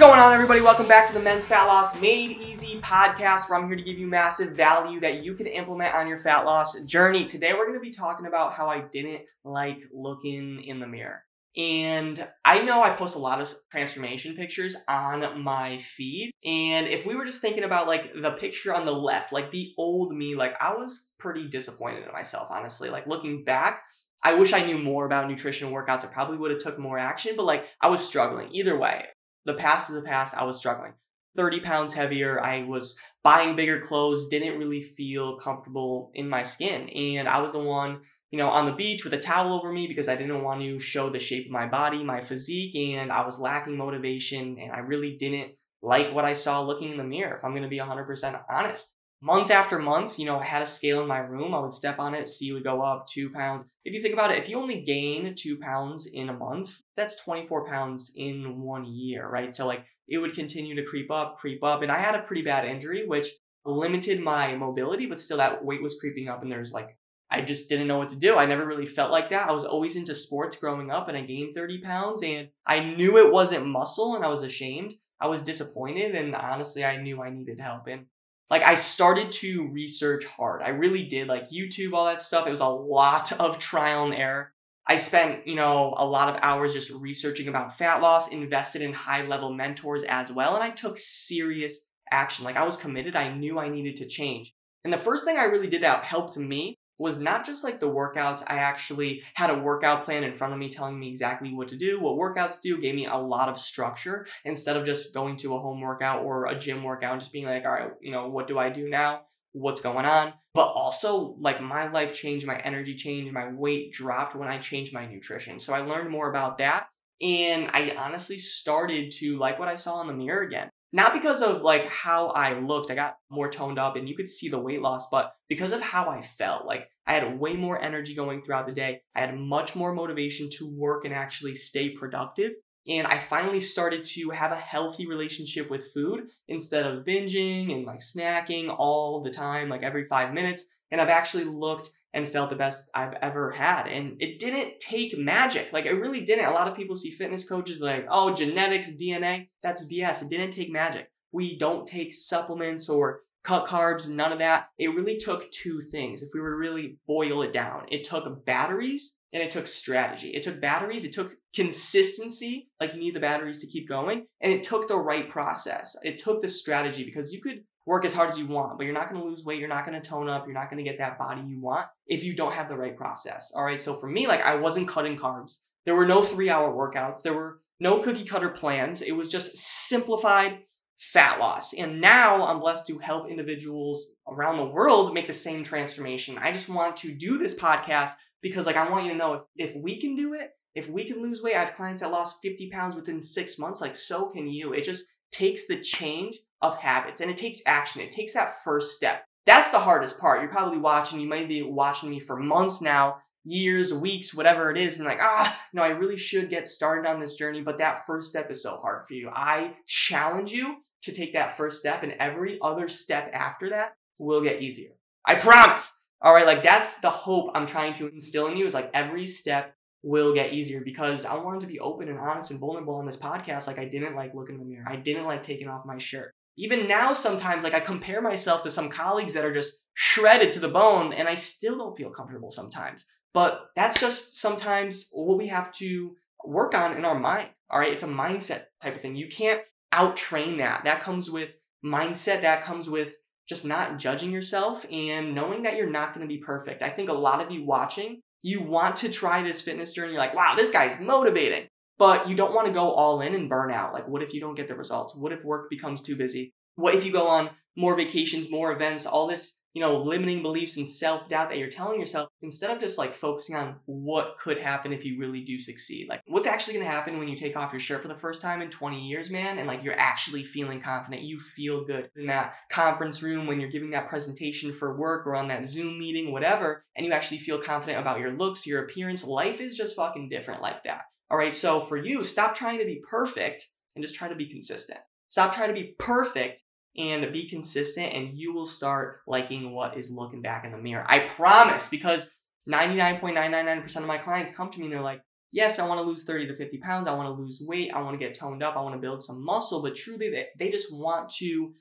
Going on, everybody? Welcome back to the Men's Fat Loss Made Easy podcast where I'm here to give you massive value that you can implement on your fat loss journey. Today, we're going to be talking about how I didn't like looking in the mirror. And I know I post a lot of transformation pictures on my feed. And if we were just thinking about like the picture on the left, like the old me, like I was pretty disappointed in myself, honestly. Like looking back, I wish I knew more about nutrition workouts. I probably would have took more action, but like I was struggling. Either way, the past is the past. I was struggling. 30 pounds heavier. I was buying bigger clothes, didn't really feel comfortable in my skin. And I was the one, you know, on the beach with a towel over me because I didn't want to show the shape of my body, my physique, and I was lacking motivation. And I really didn't like what I saw looking in the mirror, if I'm going to be 100% honest month after month, you know, I had a scale in my room. I would step on it, see would go up two pounds. If you think about it, if you only gain two pounds in a month, that's 24 pounds in one year, right? So like it would continue to creep up, creep up. And I had a pretty bad injury, which limited my mobility, but still that weight was creeping up and there's like I just didn't know what to do. I never really felt like that. I was always into sports growing up and I gained 30 pounds and I knew it wasn't muscle and I was ashamed. I was disappointed and honestly I knew I needed help. And like I started to research hard. I really did like YouTube, all that stuff. It was a lot of trial and error. I spent, you know, a lot of hours just researching about fat loss, invested in high level mentors as well, and I took serious action. Like I was committed. I knew I needed to change. And the first thing I really did that helped me was not just like the workouts. I actually had a workout plan in front of me telling me exactly what to do, what workouts do, gave me a lot of structure instead of just going to a home workout or a gym workout and just being like, all right, you know, what do I do now? What's going on? But also, like, my life changed, my energy changed, my weight dropped when I changed my nutrition. So I learned more about that. And I honestly started to like what I saw in the mirror again not because of like how I looked, I got more toned up and you could see the weight loss, but because of how I felt. Like I had way more energy going throughout the day. I had much more motivation to work and actually stay productive. And I finally started to have a healthy relationship with food instead of binging and like snacking all the time, like every five minutes. And I've actually looked and felt the best I've ever had. And it didn't take magic. Like it really didn't. A lot of people see fitness coaches like, oh, genetics, DNA. That's BS. It didn't take magic. We don't take supplements or cut carbs, none of that. It really took two things. If we were to really boil it down, it took batteries and it took strategy. It took batteries, it took consistency, like you need the batteries to keep going, and it took the right process. It took the strategy because you could work as hard as you want, but you're not going to lose weight. You're not going to tone up. You're not going to get that body you want if you don't have the right process. All right. So for me, like I wasn't cutting carbs. There were no three hour workouts. There were no cookie cutter plans. It was just simplified fat loss. And now I'm blessed to help individuals around the world make the same transformation. I just want to do this podcast because like I want you to know if, if we can do it, if we can lose weight, I have clients that lost 50 pounds within six months, like so can you. It just takes the change of habits and it takes action. It takes that first step. That's the hardest part. You're probably watching, you might be watching me for months now, years, weeks, whatever it is, and like, ah, no, I really should get started on this journey, but that first step is so hard for you. I challenge you to take that first step, and every other step after that will get easier. I promise. All right, like that's the hope I'm trying to instill in you is like every step will get easier because I wanted to be open and honest and vulnerable on this podcast. Like I didn't like looking in the mirror. I didn't like taking off my shirt. Even now, sometimes like I compare myself to some colleagues that are just shredded to the bone and I still don't feel comfortable sometimes. But that's just sometimes what we have to work on in our mind. All right. It's a mindset type of thing. You can't out train that. That comes with mindset. That comes with just not judging yourself and knowing that you're not going to be perfect. I think a lot of you watching you want to try this fitness journey. You're like, wow, this guy's motivating. But you don't want to go all in and burn out. Like, what if you don't get the results? What if work becomes too busy? What if you go on more vacations, more events, all this you know, limiting beliefs and self doubt that you're telling yourself instead of just like focusing on what could happen if you really do succeed. Like, what's actually gonna happen when you take off your shirt for the first time in 20 years, man? And like, you're actually feeling confident. You feel good in that conference room when you're giving that presentation for work or on that Zoom meeting, whatever, and you actually feel confident about your looks, your appearance. Life is just fucking different like that. All right, so for you, stop trying to be perfect and just try to be consistent. Stop trying to be perfect and be consistent, and you will start liking what is looking back in the mirror. I promise, because 99.999% of my clients come to me and they're like, Yes, I want to lose 30 to 50 pounds. I want to lose weight. I want to get toned up. I want to build some muscle. But truly, they, they just want to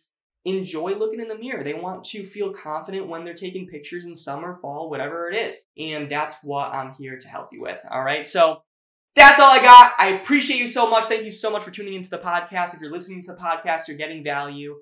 enjoy looking in the mirror. They want to feel confident when they're taking pictures in summer, fall, whatever it is. And that's what I'm here to help you with. All right. So that's all I got. I appreciate you so much. Thank you so much for tuning into the podcast. If you're listening to the podcast, you're getting value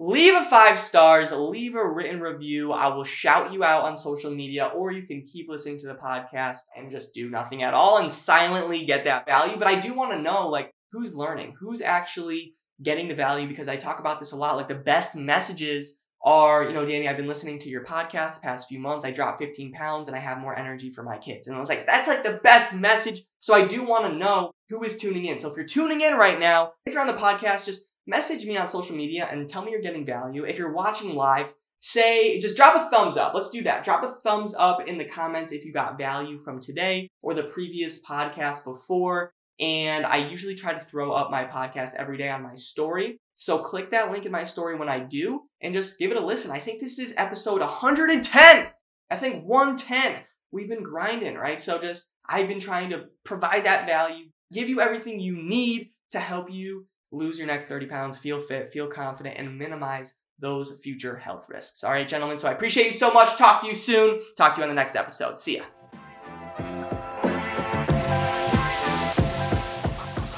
leave a five stars, leave a written review. I will shout you out on social media, or you can keep listening to the podcast and just do nothing at all and silently get that value. But I do want to know, like, who's learning, who's actually getting the value because I talk about this a lot. Like, the best messages are, you know, Danny, I've been listening to your podcast the past few months. I dropped 15 pounds and I have more energy for my kids. And I was like, that's like the best message. So I do want to know who is tuning in. So if you're tuning in right now, if you're on the podcast, just message me on social media and tell me you're getting value. If you're watching live, say, just drop a thumbs up. Let's do that. Drop a thumbs up in the comments if you got value from today or the previous podcast before. And I usually try to throw up my podcast every day on my story. So click that link in my story when I do and just give it a listen. I think this is episode 110. I think 110. We've been grinding, right? So just, I've been trying to provide that value, give you everything you need to help you lose your next 30 pounds, feel fit, feel confident, and minimize those future health risks. All right, gentlemen. So I appreciate you so much. Talk to you soon. Talk to you on the next episode. See ya.